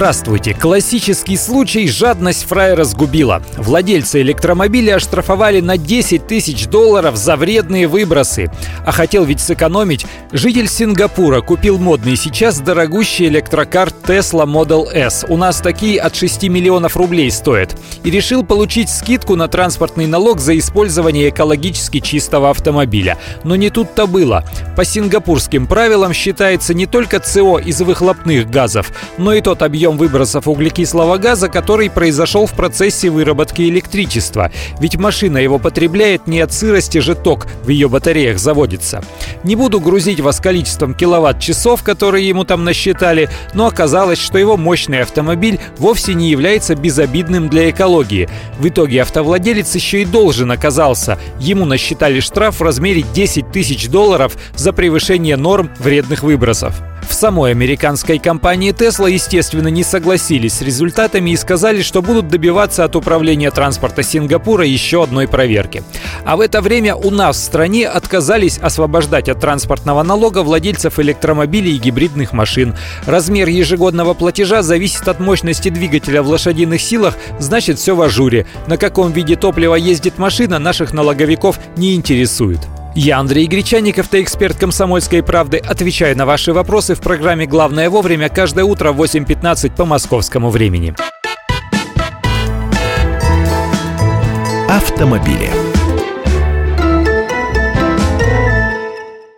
Здравствуйте! Классический случай «Жадность фраера сгубила». Владельца электромобиля оштрафовали на 10 тысяч долларов за вредные выбросы. А хотел ведь сэкономить. Житель Сингапура купил модный сейчас дорогущий электрокар Tesla Model S. У нас такие от 6 миллионов рублей стоят. И решил получить скидку на транспортный налог за использование экологически чистого автомобиля. Но не тут-то было. По сингапурским правилам считается не только СО из выхлопных газов, но и тот тот объем выбросов углекислого газа, который произошел в процессе выработки электричества. Ведь машина его потребляет не от сырости же ток в ее батареях заводится. Не буду грузить вас количеством киловатт-часов, которые ему там насчитали, но оказалось, что его мощный автомобиль вовсе не является безобидным для экологии. В итоге автовладелец еще и должен оказался. Ему насчитали штраф в размере 10 тысяч долларов за превышение норм вредных выбросов. В самой американской компании Tesla, естественно, не согласились с результатами и сказали, что будут добиваться от управления транспорта Сингапура еще одной проверки. А в это время у нас в стране отказались освобождать от транспортного налога владельцев электромобилей и гибридных машин. Размер ежегодного платежа зависит от мощности двигателя в лошадиных силах, значит все в ажуре. На каком виде топлива ездит машина, наших налоговиков не интересует. Я Андрей Гречаников, ты эксперт «Комсомольской правды». Отвечаю на ваши вопросы в программе «Главное вовремя» каждое утро в 8.15 по московскому времени. Автомобили.